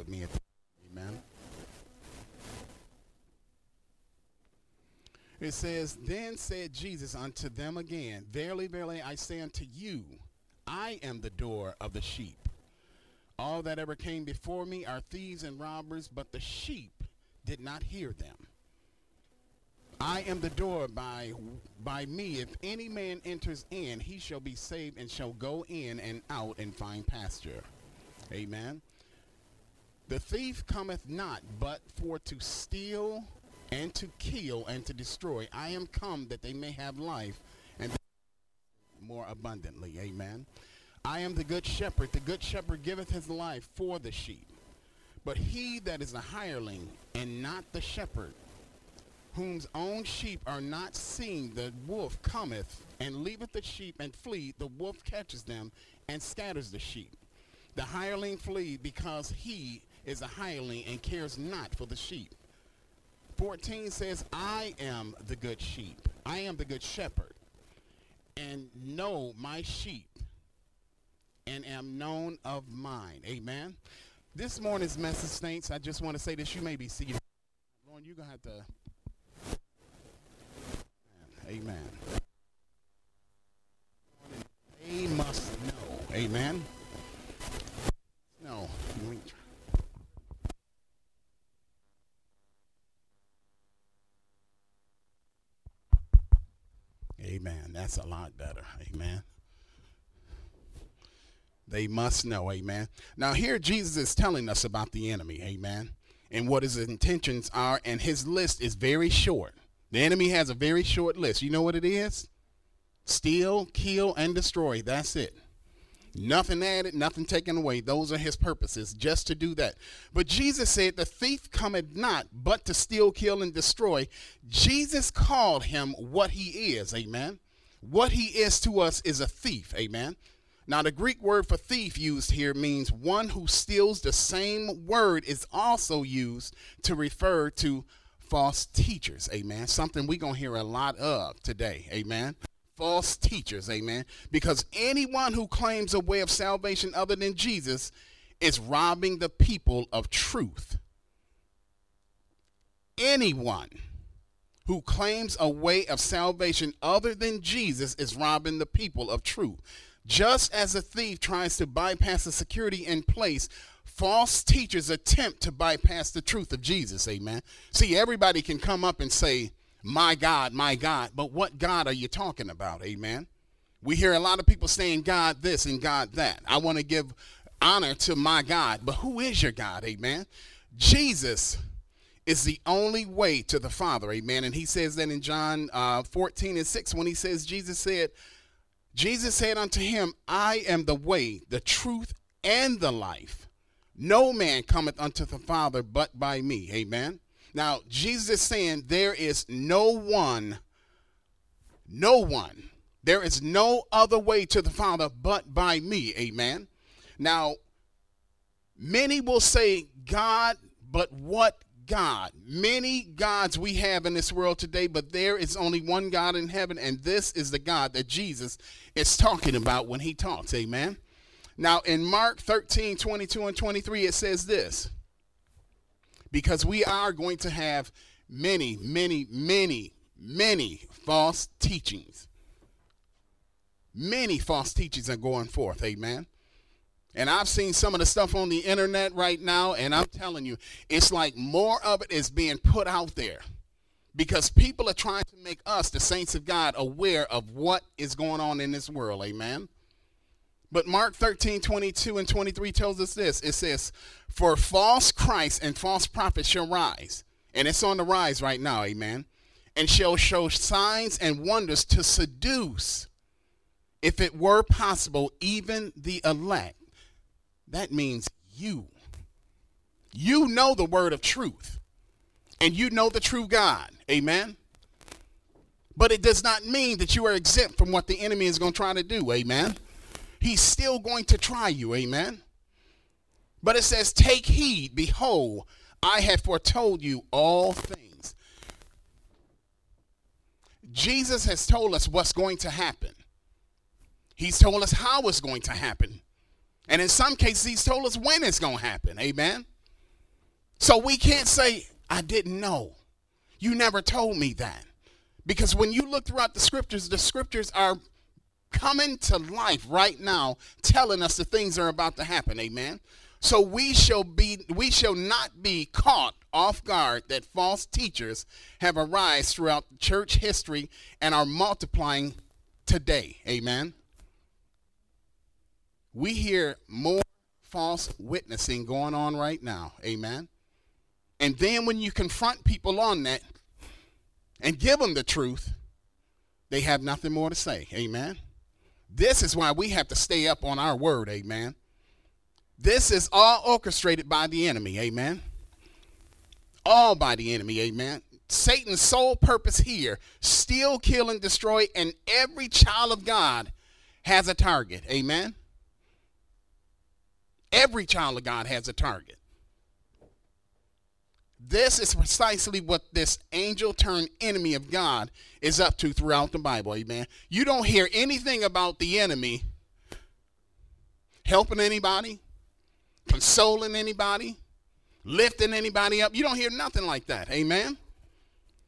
with me. Amen. It says, Then said Jesus unto them again, Verily, verily, I say unto you, I am the door of the sheep. All that ever came before me are thieves and robbers, but the sheep did not hear them. I am the door by by me. If any man enters in, he shall be saved and shall go in and out and find pasture. Amen. The thief cometh not but for to steal and to kill and to destroy. I am come that they may have life and more abundantly. Amen. I am the good shepherd. The good shepherd giveth his life for the sheep. But he that is a hireling and not the shepherd, whose own sheep are not seen, the wolf cometh and leaveth the sheep and flee. The wolf catches them and scatters the sheep. The hireling flee because he is a hireling and cares not for the sheep. 14 says, I am the good sheep. I am the good shepherd and know my sheep and am known of mine. Amen. This morning's message, saints, I just want to say this. You may be seated. Lord, you're going to have to. Amen. They must know. Amen. No. Amen. That's a lot better. Amen. They must know. Amen. Now, here Jesus is telling us about the enemy. Amen. And what his intentions are. And his list is very short. The enemy has a very short list. You know what it is? Steal, kill, and destroy. That's it. Nothing added, nothing taken away. Those are his purposes, just to do that. But Jesus said, The thief cometh not but to steal, kill, and destroy. Jesus called him what he is. Amen. What he is to us is a thief. Amen. Now, the Greek word for thief used here means one who steals. The same word is also used to refer to false teachers. Amen. Something we're going to hear a lot of today. Amen. False teachers. Amen. Because anyone who claims a way of salvation other than Jesus is robbing the people of truth. Anyone who claims a way of salvation other than Jesus is robbing the people of truth. Just as a thief tries to bypass the security in place, false teachers attempt to bypass the truth of Jesus. Amen. See, everybody can come up and say, My God, my God, but what God are you talking about? Amen. We hear a lot of people saying God this and God that. I want to give honor to my God, but who is your God? Amen. Jesus is the only way to the Father. Amen. And he says that in John uh, 14 and 6 when he says, Jesus said, Jesus said unto him, I am the way, the truth, and the life. No man cometh unto the Father but by me. Amen. Now, Jesus is saying there is no one, no one, there is no other way to the Father but by me. Amen. Now, many will say, God, but what God. Many gods we have in this world today, but there is only one God in heaven, and this is the God that Jesus is talking about when he talks. Amen. Now, in Mark 13, 22 and 23, it says this because we are going to have many, many, many, many false teachings. Many false teachings are going forth. Amen. And I've seen some of the stuff on the internet right now, and I'm telling you, it's like more of it is being put out there because people are trying to make us, the saints of God, aware of what is going on in this world. Amen. But Mark 13, 22 and 23 tells us this it says, For false Christ and false prophets shall rise. And it's on the rise right now. Amen. And shall show signs and wonders to seduce, if it were possible, even the elect. That means you. You know the word of truth, and you know the true God. Amen. But it does not mean that you are exempt from what the enemy is going to try to do. Amen. He's still going to try you. Amen. But it says, Take heed, behold, I have foretold you all things. Jesus has told us what's going to happen. He's told us how it's going to happen. And in some cases, he's told us when it's going to happen. Amen. So we can't say, I didn't know. You never told me that. Because when you look throughout the scriptures, the scriptures are coming to life right now, telling us the things are about to happen. Amen. So we shall be we shall not be caught off guard that false teachers have arisen throughout church history and are multiplying today. Amen. We hear more false witnessing going on right now. Amen. And then when you confront people on that and give them the truth, they have nothing more to say. Amen. This is why we have to stay up on our word. Amen. This is all orchestrated by the enemy. Amen. All by the enemy. Amen. Satan's sole purpose here steal, kill, and destroy, and every child of God has a target. Amen. Every child of God has a target. This is precisely what this angel turned enemy of God is up to throughout the Bible. Amen. You don't hear anything about the enemy helping anybody, consoling anybody, lifting anybody up. You don't hear nothing like that. Amen.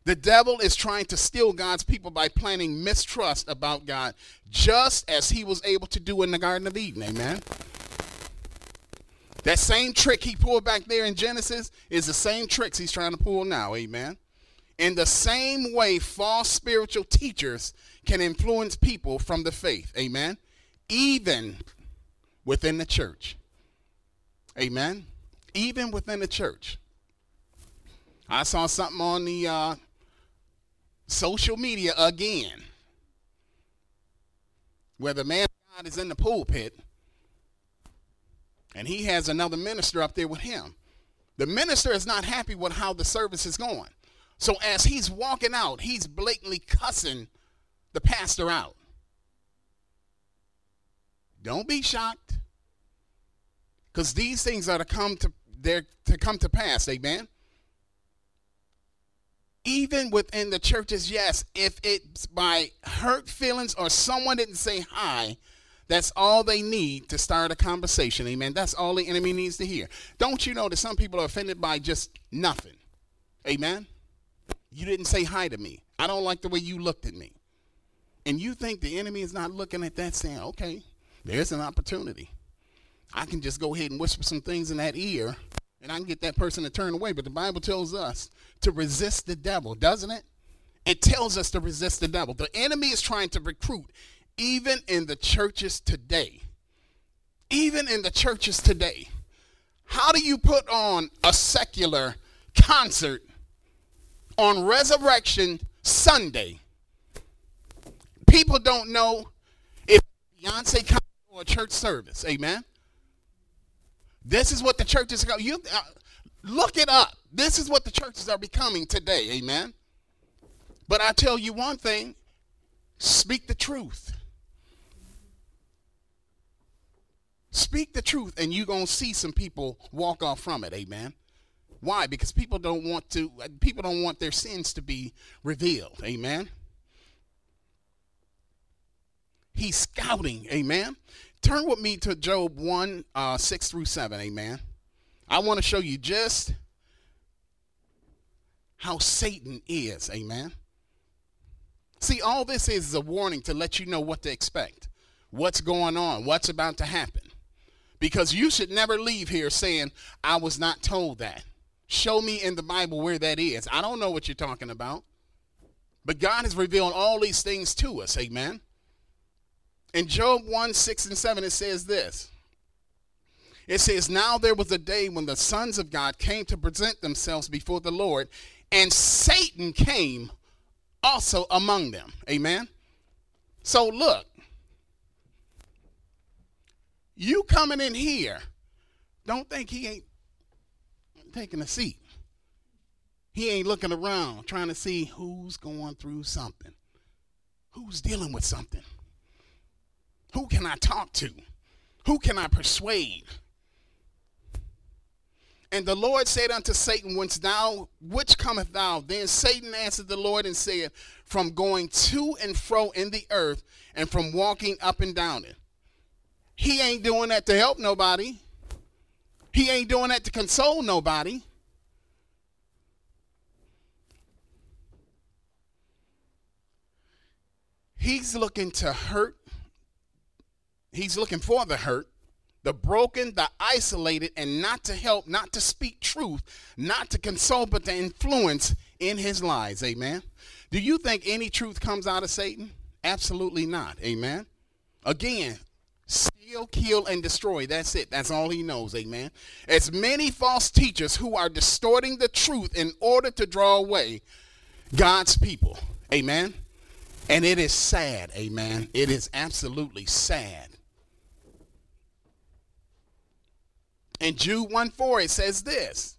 The devil is trying to steal God's people by planting mistrust about God, just as he was able to do in the Garden of Eden. Amen. That same trick he pulled back there in Genesis is the same tricks he's trying to pull now. Amen. In the same way, false spiritual teachers can influence people from the faith. Amen. Even within the church. Amen. Even within the church. I saw something on the uh, social media again where the man of God is in the pulpit and he has another minister up there with him. The minister is not happy with how the service is going. So as he's walking out, he's blatantly cussing the pastor out. Don't be shocked. Because these things are to come to they're to come to pass, amen. Even within the churches, yes, if it's by hurt feelings or someone didn't say hi, that's all they need to start a conversation. Amen. That's all the enemy needs to hear. Don't you know that some people are offended by just nothing? Amen. You didn't say hi to me. I don't like the way you looked at me. And you think the enemy is not looking at that saying, okay, there's an opportunity. I can just go ahead and whisper some things in that ear and I can get that person to turn away. But the Bible tells us to resist the devil, doesn't it? It tells us to resist the devil. The enemy is trying to recruit even in the churches today, even in the churches today, how do you put on a secular concert on Resurrection Sunday? People don't know if Beyonce comes or a church service. Amen. This is what the churches are. You uh, look it up. This is what the churches are becoming today. Amen. But I tell you one thing: speak the truth. Speak the truth, and you're going to see some people walk off from it. Amen. Why? Because people don't want to, people don't want their sins to be revealed. Amen. He's scouting. Amen. Turn with me to Job 1 uh, 6 through 7. Amen. I want to show you just how Satan is. Amen. See, all this is, is a warning to let you know what to expect, what's going on, what's about to happen. Because you should never leave here saying, I was not told that. Show me in the Bible where that is. I don't know what you're talking about. But God is revealing all these things to us. Amen. In Job 1 6 and 7, it says this It says, Now there was a day when the sons of God came to present themselves before the Lord, and Satan came also among them. Amen. So look, you coming in here, don't think he ain't taking a seat. He ain't looking around trying to see who's going through something, who's dealing with something. Who can I talk to? Who can I persuade? And the Lord said unto Satan, Whence thou, which cometh thou? Then Satan answered the Lord and said, From going to and fro in the earth, and from walking up and down it. He ain't doing that to help nobody. He ain't doing that to console nobody. He's looking to hurt. He's looking for the hurt, the broken, the isolated, and not to help, not to speak truth, not to console, but to influence in his lies. Amen. Do you think any truth comes out of Satan? Absolutely not. Amen. Again, steal, kill, and destroy. That's it. That's all he knows. Amen. As many false teachers who are distorting the truth in order to draw away God's people. Amen. And it is sad. Amen. It is absolutely sad. In Jude 1 4, it says this.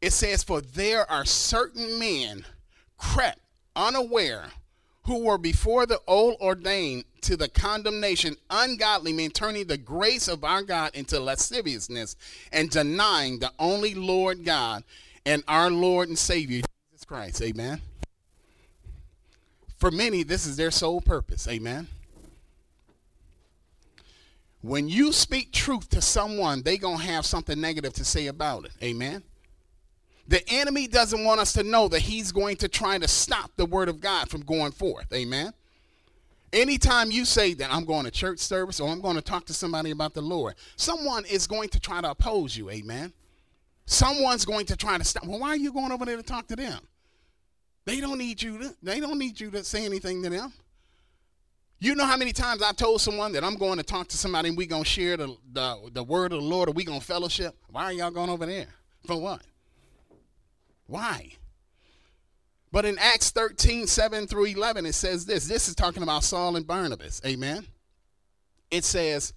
It says, For there are certain men crept unaware who were before the old ordained to the condemnation, ungodly men turning the grace of our God into lasciviousness and denying the only Lord God and our Lord and Savior, Jesus Christ. Amen. For many, this is their sole purpose. Amen. When you speak truth to someone, they going to have something negative to say about it. Amen. The enemy doesn't want us to know that he's going to try to stop the word of God from going forth. Amen. Anytime you say that I'm going to church service or I'm going to talk to somebody about the Lord, someone is going to try to oppose you. Amen. Someone's going to try to stop. Well, why are you going over there to talk to them? They don't need you to, they don't need you to say anything to them. You know how many times I've told someone that I'm going to talk to somebody and we're going to share the, the, the word of the Lord or we're going to fellowship? Why are y'all going over there? For what? Why? But in Acts 13, 7 through 11, it says this. This is talking about Saul and Barnabas. Amen. It says,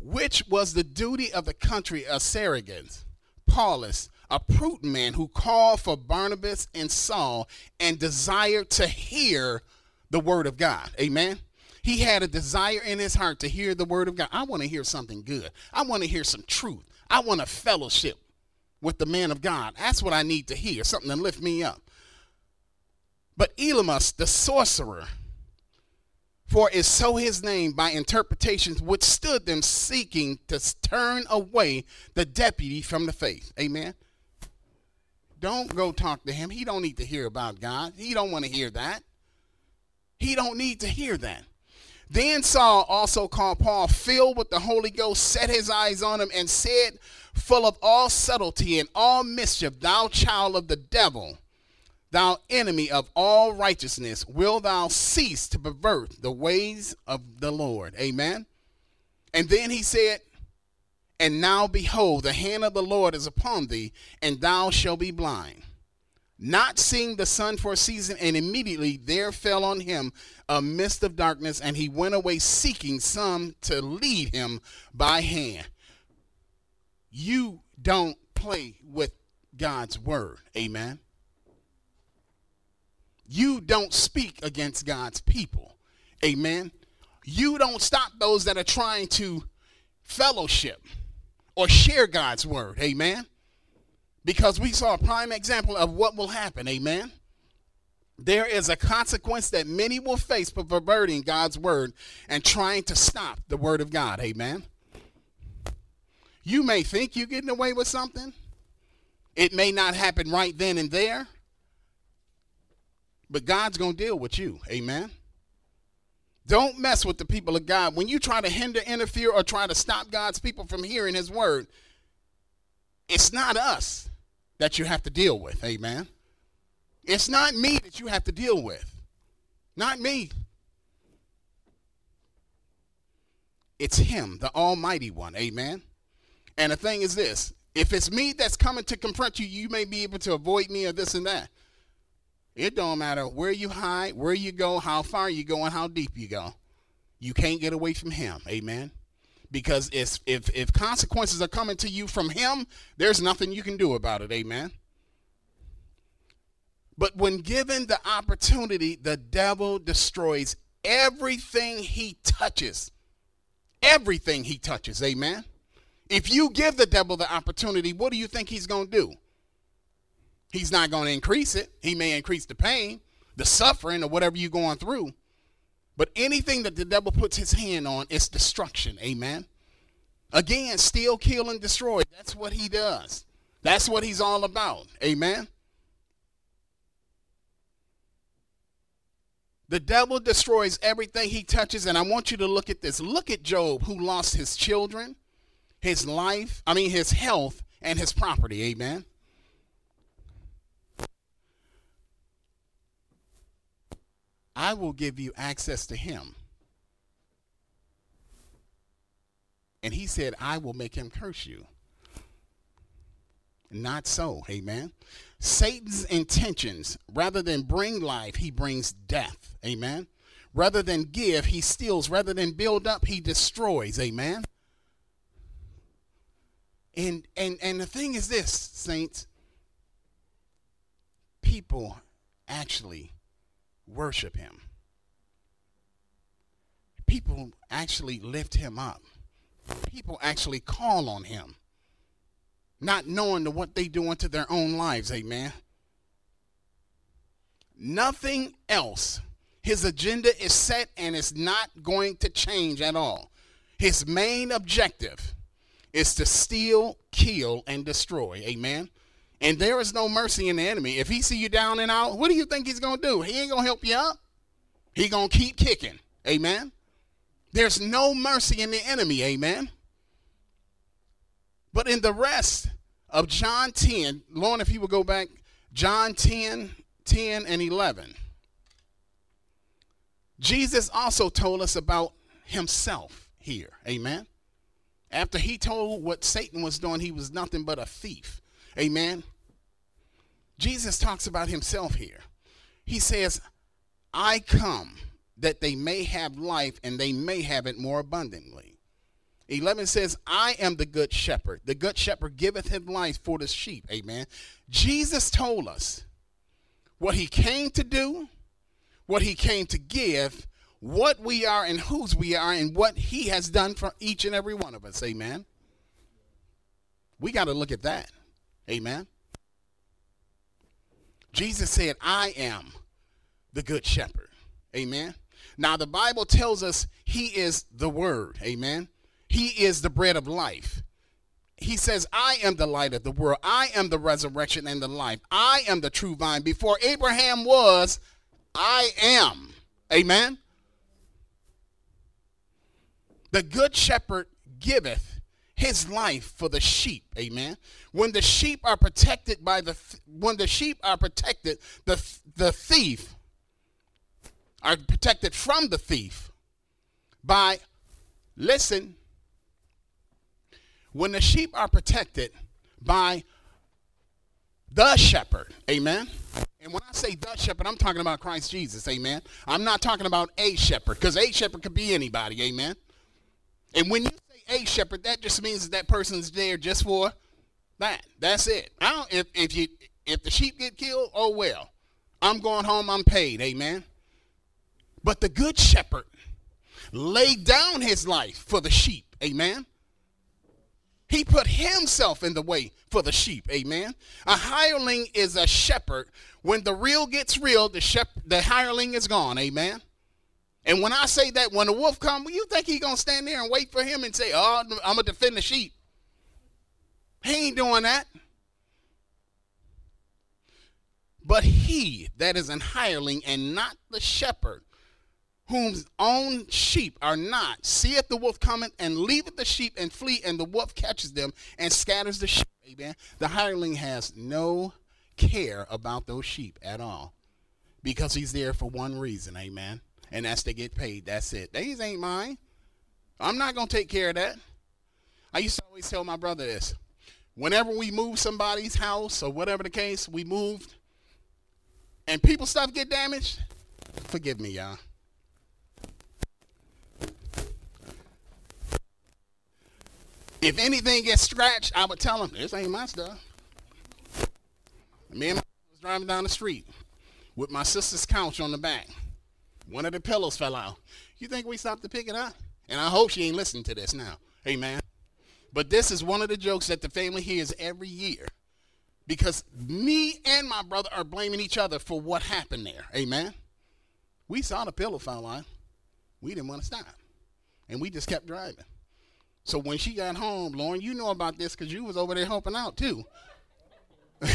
which was the duty of the country of Sergius, Paulus, a prudent man who called for Barnabas and Saul and desired to hear the word of God. Amen. He had a desire in his heart to hear the word of God. I want to hear something good. I want to hear some truth. I want a fellowship with the man of God. That's what I need to hear, something to lift me up. But Elymas, the sorcerer, for is so his name by interpretations withstood them seeking to turn away the deputy from the faith. Amen. Don't go talk to him. He don't need to hear about God. He don't want to hear that. He don't need to hear that. Then Saul also called Paul, filled with the Holy Ghost, set his eyes on him, and said, full of all subtlety and all mischief, thou child of the devil, thou enemy of all righteousness, will thou cease to pervert the ways of the Lord. Amen. And then he said, And now behold, the hand of the Lord is upon thee, and thou shalt be blind not seeing the sun for a season, and immediately there fell on him a mist of darkness, and he went away seeking some to lead him by hand. You don't play with God's word. Amen. You don't speak against God's people. Amen. You don't stop those that are trying to fellowship or share God's word. Amen because we saw a prime example of what will happen. Amen. There is a consequence that many will face for perverting God's word and trying to stop the word of God. Amen. You may think you're getting away with something. It may not happen right then and there, but God's going to deal with you. Amen. Don't mess with the people of God. When you try to hinder, interfere, or try to stop God's people from hearing his word, it's not us that you have to deal with. Amen. It's not me that you have to deal with. Not me. It's him, the Almighty One. Amen. And the thing is this if it's me that's coming to confront you, you may be able to avoid me or this and that. It don't matter where you hide, where you go, how far you go, and how deep you go. You can't get away from him. Amen because if, if if consequences are coming to you from him, there's nothing you can do about it. Amen. But when given the opportunity, the devil destroys everything he touches. Everything he touches. Amen. If you give the devil the opportunity, what do you think he's going to do? He's not going to increase it. He may increase the pain, the suffering, or whatever you're going through. But anything that the devil puts his hand on is destruction. Amen. Again, steal, kill, and destroy. That's what he does. That's what he's all about. Amen. The devil destroys everything he touches, and I want you to look at this. Look at Job, who lost his children, his life, I mean, his health, and his property. Amen. I will give you access to him. And he said, I will make him curse you. Not so. Amen. Satan's intentions, rather than bring life, he brings death. Amen. Rather than give, he steals. Rather than build up, he destroys. Amen. And and and the thing is this, saints, people actually worship him. People actually lift him up. People actually call on him not knowing what they do into their own lives. Amen. Nothing else. His agenda is set and it's not going to change at all. His main objective is to steal, kill, and destroy. Amen. And there is no mercy in the enemy. If he see you down and out, what do you think he's to do? He ain't to help you up. He to keep kicking. Amen. There's no mercy in the enemy. Amen. But in the rest of John 10, Lord, if you will go back, John 10, 10 and 11. Jesus also told us about himself here. Amen. After he told what Satan was doing, he was nothing but a thief. Amen. Jesus talks about himself here. He says, I come that they may have life and they may have it more abundantly. 11 says, I am the good shepherd. The good shepherd giveth his life for the sheep. Amen. Jesus told us what he came to do, what he came to give, what we are and whose we are, and what he has done for each and every one of us. Amen. We got to look at that. Amen. Jesus said, I am the good shepherd. Amen. Now, the Bible tells us he is the word. Amen. He is the bread of life. He says, I am the light of the world. I am the resurrection and the life. I am the true vine. Before Abraham was, I am. Amen. The good shepherd giveth his life for the sheep. Amen. When the sheep are protected by the when the sheep are protected, the the thief are protected from the thief by listen when the sheep are protected by the shepherd, amen. And when I say the shepherd, I'm talking about Christ Jesus, amen. I'm not talking about a shepherd, because a shepherd could be anybody, amen. And when you say a shepherd, that just means that, person's there just for that. That's it. I don't if, if you if the sheep get killed, oh well. I'm going home, I'm paid, amen. But the good shepherd laid down his life for the sheep, amen. He put himself in the way for the sheep. Amen. A hireling is a shepherd. When the real gets real, the shep- the hireling is gone. Amen. And when I say that, when the wolf comes, you think he gonna stand there and wait for him and say, "Oh, I'm gonna defend the sheep"? He ain't doing that. But he that is an hireling and not the shepherd whose own sheep are not, seeth the wolf coming and leaveth the sheep and flee, and the wolf catches them and scatters the sheep. Amen. The hireling has no care about those sheep at all because he's there for one reason. Amen. And that's to get paid. That's it. These ain't mine. I'm not to take care of that. I used to always tell my brother this. Whenever we move somebody's house or whatever the case, we moved, and people stuff get damaged, forgive me, y'all. If anything gets scratched, I would tell him, this ain't my stuff. Me and my was driving down the street with my sister's couch on the back. One of the pillows fell out. You think we stopped to pick it up? And I hope she ain't listening to this now. Amen. But this is one of the jokes that the family hears every year. Because me and my brother are blaming each other for what happened there. Amen. We saw the pillow fall out. We didn't want to stop. And we just kept driving. So when she got home, Lauren, you know about this because you was over there helping out too.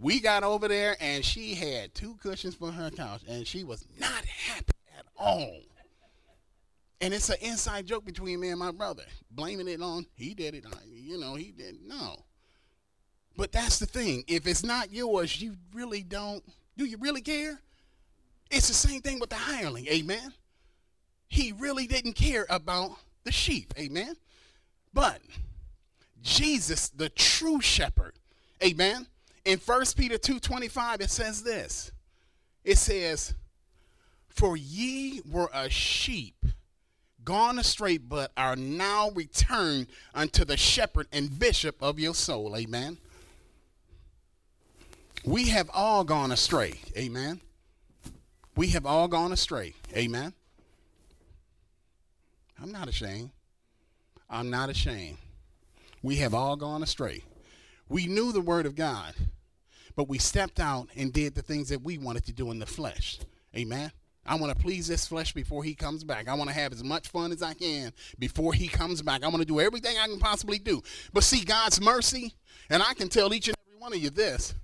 We got over there and she had two cushions for her couch and she was not happy at all. And it's an inside joke between me and my brother, blaming it on he did it. You know, he did. No. But that's the thing. If it's not yours, you really don't. Do you really care? It's the same thing with the hireling. Amen. He really didn't care about the sheep. Amen. But Jesus, the true shepherd, amen. In 1 Peter 2:25 it says this. It says, "For ye were a sheep gone astray, but are now returned unto the shepherd and bishop of your soul." Amen. We have all gone astray. Amen. We have all gone astray. Amen. I'm not ashamed. I'm not ashamed. We have all gone astray. We knew the word of God, but we stepped out and did the things that we wanted to do in the flesh. Amen. I want to please this flesh before he comes back. I want to have as much fun as I can before he comes back. I want to do everything I can possibly do. But see, God's mercy, and I can tell each and every one of you this.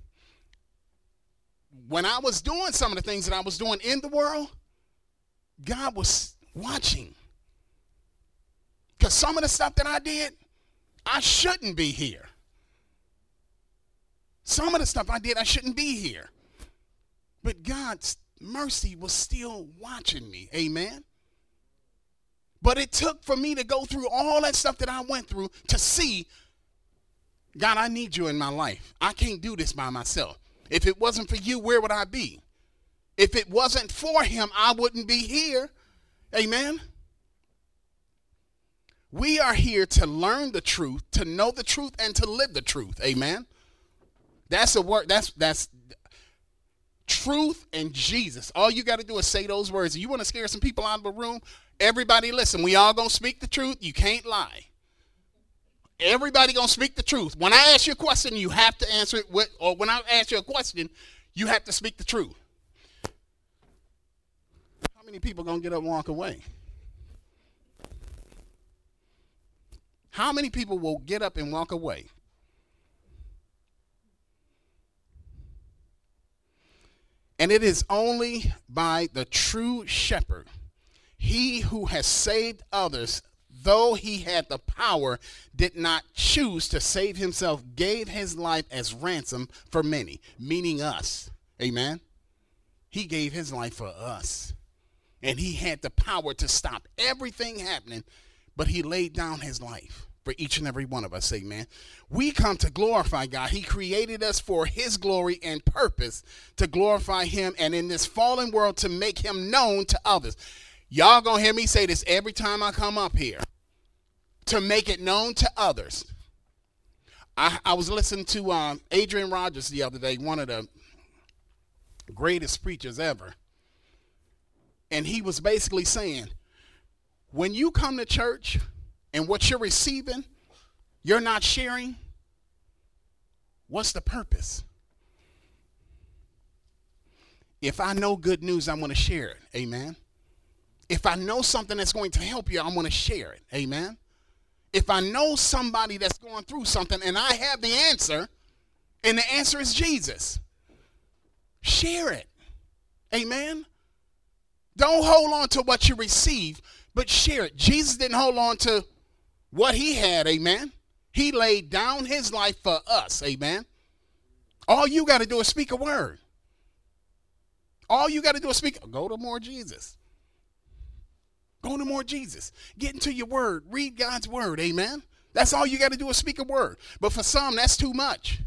When I was doing some of the things that I was doing in the world, God was watching. Because some of the stuff that I did, I shouldn't be here. Some of the stuff I did, I shouldn't be here. But God's mercy was still watching me. Amen. But it took for me to go through all that stuff that I went through to see God, I need you in my life. I can't do this by myself. If it wasn't for you, where would I be? If it wasn't for him, I wouldn't be here. Amen. We are here to learn the truth, to know the truth, and to live the truth. Amen. That's a word. That's that's truth and Jesus. All you got to do is say those words. You want to scare some people out of the room? Everybody, listen. We all gonna speak the truth. You can't lie. Everybody gonna speak the truth. When I ask you a question, you have to answer it with, or when I ask you a question, you have to speak the truth. How many people gonna get up and walk away? How many people will get up and walk away? And it is only by the true shepherd, he who has saved others, though he had the power, did not choose to save himself, gave his life as ransom for many, meaning us. Amen. He gave his life for us. And he had the power to stop everything happening but he laid down his life for each and every one of us. Amen. We come to glorify God. He created us for his glory and purpose to glorify him and in this fallen world to make him known to others. Y'all gonna hear me say this every time I come up here to make it known to others. I, I was listening to um, Adrian Rogers the other day, one of the greatest preachers ever. And he was basically saying, when you come to church and what you're receiving, you're not sharing, what's the purpose? If I know good news, I'm going to share it. Amen. If I know something that's going to help you, I'm going to share it. Amen. If I know somebody that's going through something and I have the answer, and the answer is Jesus, share it. Amen. Don't hold on to what you receive but share it. Jesus didn't hold on to what he had, amen. He laid down his life for us, amen. All you got to do is speak a word. All you got to do is speak. Go to more Jesus. Go to more Jesus. Get into your word. Read God's word, amen. That's all you got to do is speak a word. But for some, that's too much.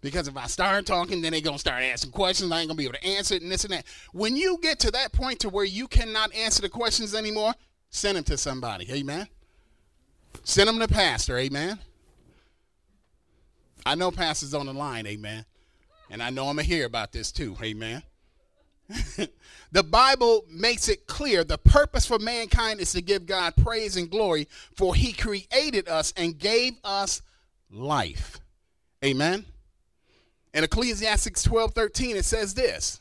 Because if I start talking, then they're gonna start asking questions. I ain't gonna be able to answer it and this and that. When you get to that point to where you cannot answer the questions anymore, send them to somebody. Amen. Send them to pastor. Amen. I know pastor's on the line. Amen. And I know I'm gonna hear about this too. Amen. the Bible makes it clear the purpose for mankind is to give God praise and glory, for He created us and gave us life. Amen. In Ecclesiastes 12 13, it says this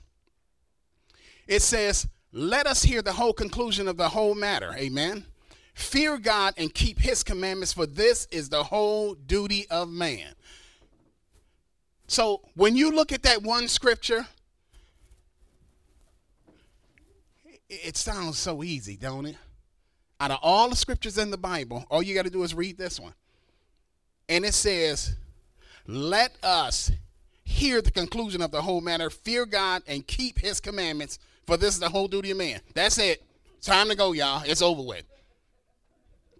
it says, Let us hear the whole conclusion of the whole matter. Amen. Fear God and keep his commandments, for this is the whole duty of man. So when you look at that one scripture, it sounds so easy, don't it? Out of all the scriptures in the Bible, all you got to do is read this one. And it says, Let us hear the conclusion of the whole matter, fear God, and keep his commandments, for this is the whole duty of man. That's it. Time to go, y'all. It's over with.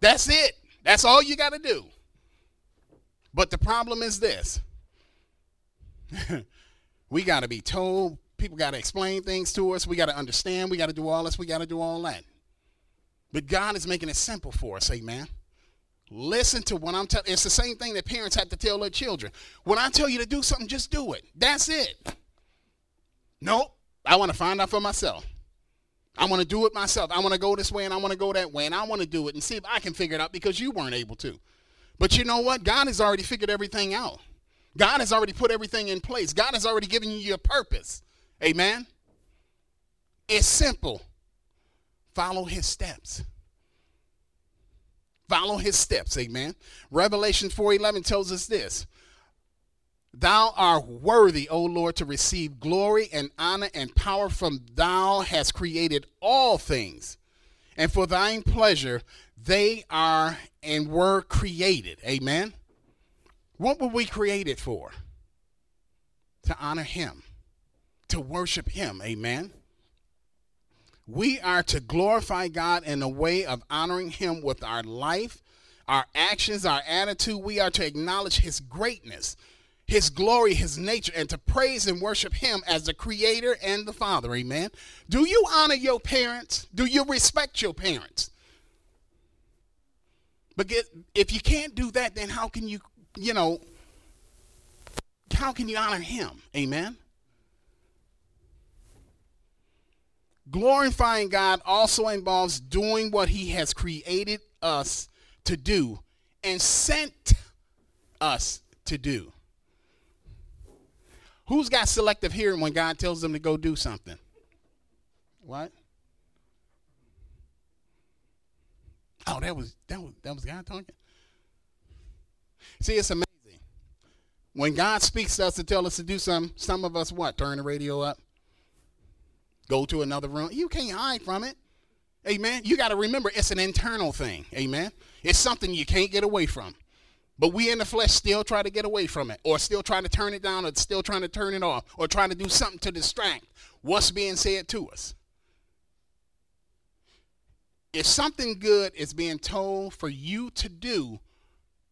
That's it. That's all you got to do. But the problem is this we got to be told, people got to explain things to us, we got to understand, we got to do all this, we got to do all that. But God is making it simple for us, amen. Listen to what I'm telling. It's the same thing that parents have to tell their children. When I tell you to do something, just do it. That's it. Nope. I want to find out for myself. I want to do it myself. I want to go this way and I want to go that way and I want to do it and see if I can figure it out because you weren't able to. But you know what? God has already figured everything out. God has already put everything in place. God has already given you your purpose. Amen. It's simple. Follow his steps. Follow his steps, amen. Revelation 4:11 tells us this. Thou art worthy, O Lord, to receive glory and honor and power from thou hast created all things. And for thine pleasure they are and were created. Amen. What were we created for? To honor him, to worship him. Amen. We are to glorify God in a way of honoring Him with our life, our actions, our attitude. We are to acknowledge His greatness, His glory, His nature, and to praise and worship Him as the Creator and the Father. Amen. Do you honor your parents? Do you respect your parents? But get, if you can't do that, then how can you, you know, how can you honor Him? Amen. Glorifying God also involves doing what He has created us to do and sent us to do. Who's got selective hearing when God tells them to go do something? What? Oh, that was that was that was God talking. See, it's amazing. When God speaks to us to tell us to do something, some of us what? Turn the radio up go to another room. You can't hide from it. Amen. You got to remember it's an internal thing. Amen. It's something you can't get away from. But we in the flesh still try to get away from it, or still trying to turn it down, or still trying to turn it off, or trying to do something to distract what's being said to us. If something good is being told for you to do,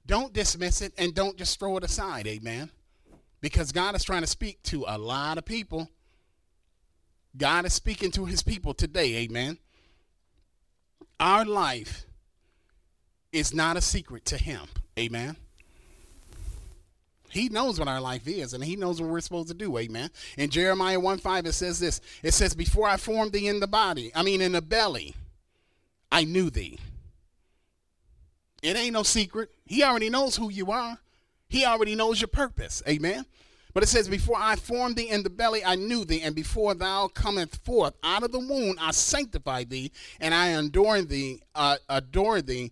don't dismiss it and don't just throw it aside. Amen. Because God is trying to speak to a lot of people God is speaking to his people today, amen. Our life is not a secret to him, amen. He knows what our life is and he knows what we're supposed to do, amen. In Jeremiah 1 5, it says this it says, Before I formed thee in the body, I mean in the belly, I knew thee. It ain't no secret. He already knows who you are, he already knows your purpose, amen. But it says, Before I formed thee in the belly, I knew thee, and before thou comest forth out of the womb, I sanctified thee, and I adore thee, uh, adore thee,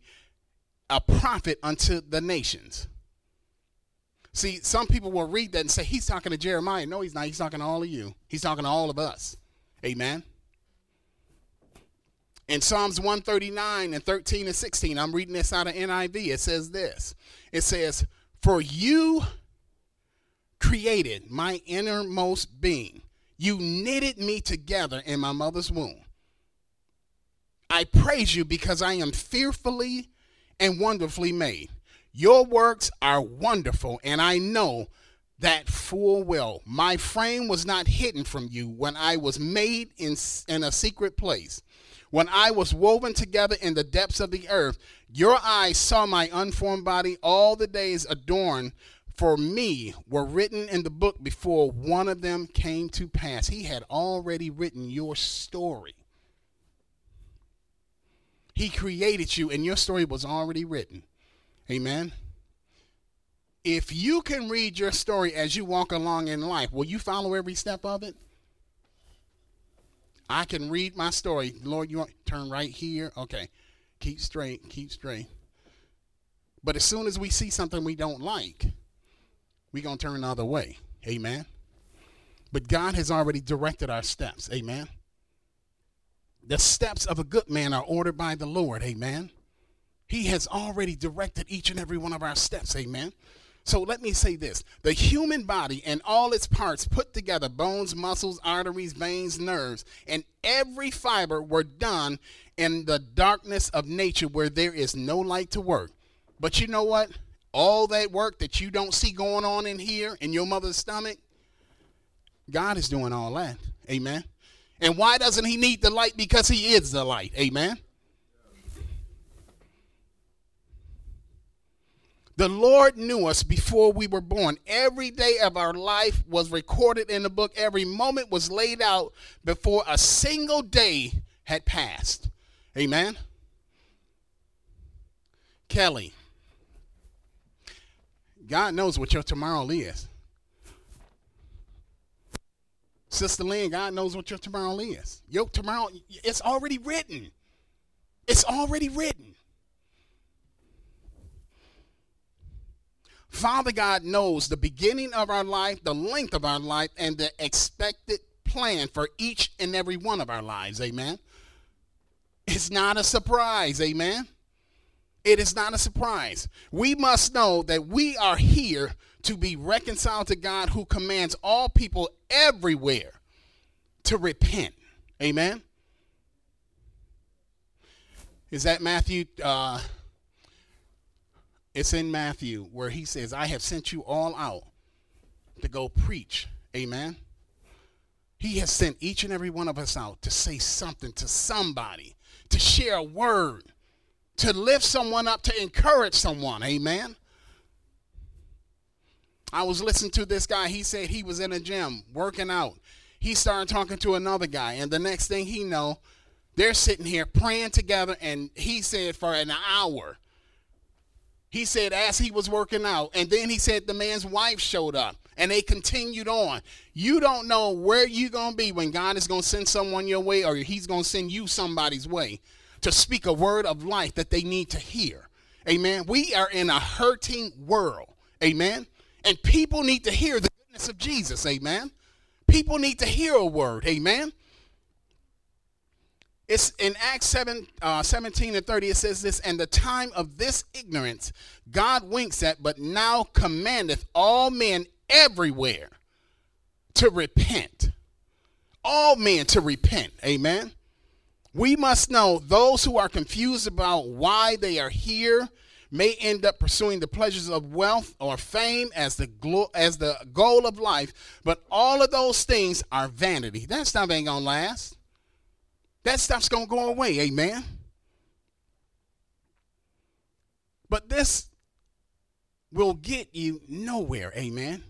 a prophet unto the nations. See, some people will read that and say, He's talking to Jeremiah. No, he's not. He's talking to all of you, he's talking to all of us. Amen. In Psalms 139 and 13 and 16, I'm reading this out of NIV. It says this It says, For you created my innermost being. You knitted me together in my mother's womb. I praise you because I am fearfully and wonderfully made. Your works are wonderful, and I know that full well. My frame was not hidden from you when I was made in, in a secret place. When I was woven together in the depths of the earth, your eyes saw my unformed body all the days adorned for me were written in the book before one of them came to pass. He had already written your story. He created you, and your story was already written. Amen. If you can read your story as you walk along in life, will you follow every step of it? I can read my story. Lord, you want to turn right here? Okay. Keep straight, keep straight. But as soon as we see something we don't like, we're going to turn the other way. Amen. But God has already directed our steps. Amen. The steps of a good man are ordered by the Lord. Amen. He has already directed each and every one of our steps. Amen. So let me say this the human body and all its parts put together bones, muscles, arteries, veins, nerves, and every fiber were done in the darkness of nature where there is no light to work. But you know what? All that work that you don't see going on in here in your mother's stomach, God is doing all that. Amen. And why doesn't he need the light? Because he is the light. Amen. The Lord knew us before we were born. Every day of our life was recorded in the book. Every moment was laid out before a single day had passed. Amen. Kelly, God knows what your tomorrow is. Sister Lynn, God knows what your tomorrow is. Your tomorrow, it's already written. It's already written. Father God knows the beginning of our life, the length of our life, and the expected plan for each and every one of our lives. Amen. It's not a surprise. Amen. It is not a surprise. We must know that we are here to be reconciled to God who commands all people everywhere to repent. Amen. Is that Matthew? Uh, it's in Matthew where he says, I have sent you all out to go preach. Amen. He has sent each and every one of us out to say something to somebody, to share a word, to lift someone up, to encourage someone. Amen. I was listening to this guy. He said he was in a gym working out. He started talking to another guy, and the next thing he know, they're sitting here praying together. And he said for an hour. He said as he was working out, and then he said the man's wife showed up, and they continued on. You don't know where you're gonna be when God is gonna send someone your way, or He's gonna send you somebody's way to speak a word of life that they need to hear. Amen. We are in a hurting world. Amen. And people need to hear the goodness of Jesus. Amen. People need to hear a word. Amen. It's in Acts 7, uh, 17 and 30, it says this, and the time of this ignorance God winks at, but now commandeth all men everywhere to repent. All men to repent. Amen. We must know those who are confused about why they are here may end up pursuing the pleasures of wealth or fame as the glo- as the goal of life, but all of those things are vanity. That stuff ain't gonna last. That stuff's gonna go away, amen. But this will get you nowhere, amen.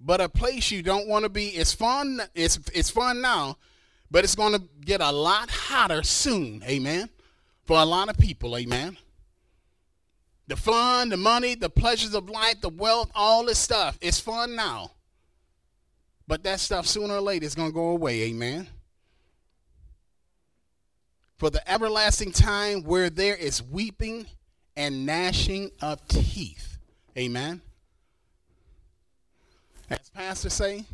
But a place you don't want to be. It's fun. It's it's fun now, but it's to get a lot hotter soon, amen. For a lot of people, amen the fun, the money, the pleasures of life, the wealth, all this stuff. It's fun now. But that stuff sooner or later is going to go away. Amen. For the everlasting time where there is weeping and gnashing of teeth. Amen. As pastor say,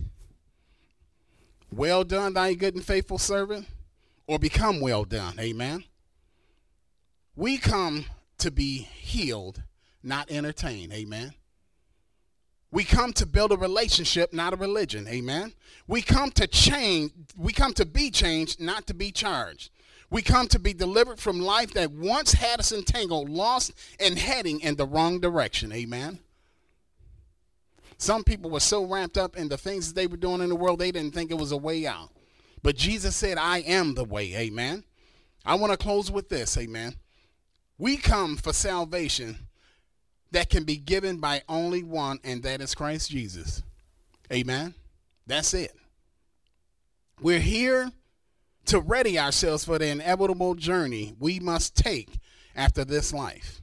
well done, thy good and faithful servant, or become well done. Amen. We come to be healed, not entertained. Amen. We come to build a relationship, not a religion. Amen. We come to change, we come to be changed, not to be charged. We come to be delivered from life that once had us entangled, lost, and heading in the wrong direction. Amen. Some people were so wrapped up in the things that they were doing in the world, they didn't think it was a way out. But Jesus said, I am the way. Amen. I want to close with this. Amen. We come for salvation that can be given by only one, and that is Christ Jesus. Amen. That's it. We're here to ready ourselves for the inevitable journey we must take after this life.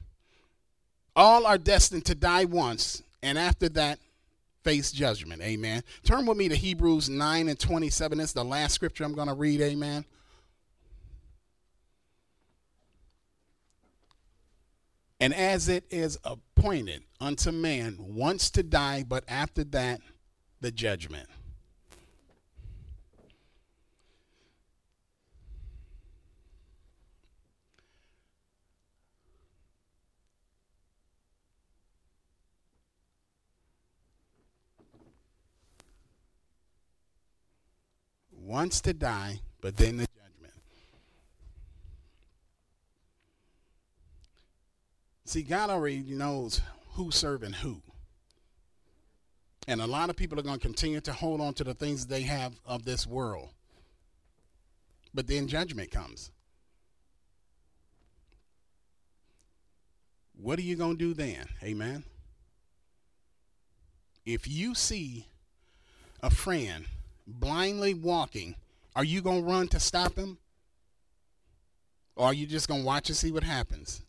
All are destined to die once, and after that, face judgment. Amen. Turn with me to Hebrews 9 and 27. It's the last scripture I'm going to read. Amen. And as it is appointed unto man once to die, but after that, the judgment. Once to die, but then the judgment. See, God already knows who's serving who. And a lot of people are going to continue to hold on to the things they have of this world. But then judgment comes. What are you going to do then? Amen. If you see a friend blindly walking, are you going to run to stop him? Or are you just going to watch and see what happens?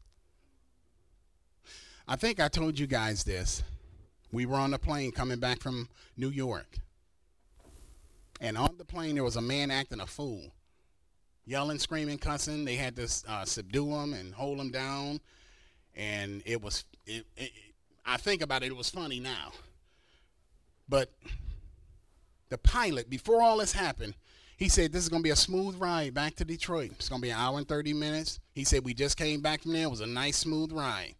I think I told you guys this. We were on the plane coming back from New York. And on the plane, there was a man acting a fool, yelling, screaming, cussing. They had to uh, subdue him and hold him down. And it was, it, it, I think about it, it was funny now. But the pilot, before all this happened, he said this is going to be a smooth ride back to Detroit. It's going to be an hour and 30 minutes. He said we just came back from there. It was a nice, smooth ride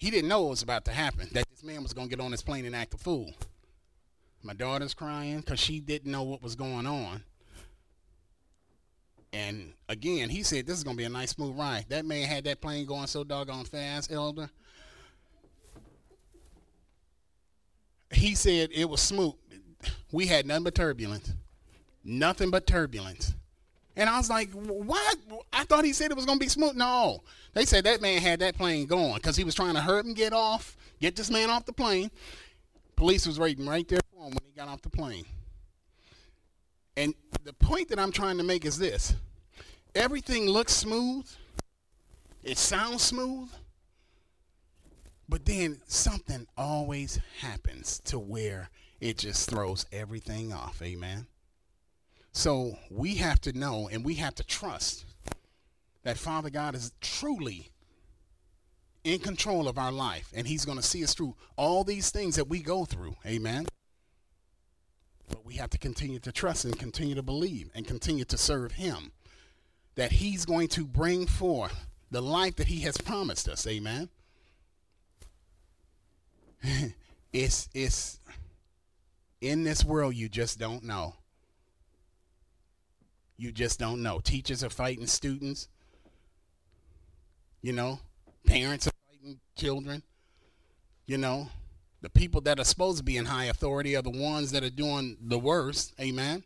he didn't know it was about to happen, that this man was going to get on his plane and act a fool. My daughter's crying because she didn't know what was going on. And again, he said, this is going to be a nice smooth ride. That man had that plane going so doggone fast, Elder. He said it was smooth. We had nothing but turbulence. Nothing but turbulence. And I was like, what? I thought he said it was to be smooth. No. They said that man had that plane going because he was trying to hurt him get off, get this man off the plane. Police was waiting right there for him when he got off the plane. And the point that I'm trying to make is this everything looks smooth, it sounds smooth, but then something always happens to where it just throws everything off. Amen. So we have to know and we have to trust that Father God is truly in control of our life and he's going to see us through all these things that we go through. Amen. But we have to continue to trust and continue to believe and continue to serve him that he's going to bring forth the life that he has promised us. Amen. it's it's in this world you just don't know. You just don't know. Teachers are fighting students. You know, parents are fighting children. You know, the people that are supposed to be in high authority are the ones that are doing the worst. Amen.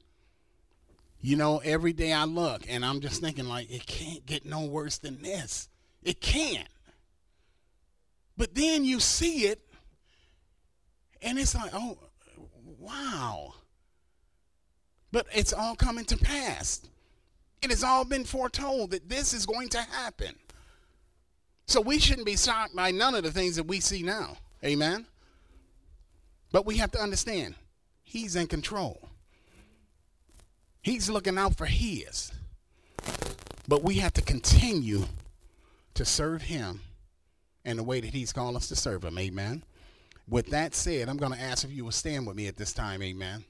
You know, every day I look and I'm just thinking, like, it can't get no worse than this. It can't. But then you see it and it's like, oh, wow. But it's all coming to pass. It has all been foretold that this is going to happen. So we shouldn't be shocked by none of the things that we see now. Amen. But we have to understand, he's in control. He's looking out for his. But we have to continue to serve him in the way that he's called us to serve him. Amen. With that said, I'm going to ask if you will stand with me at this time. Amen.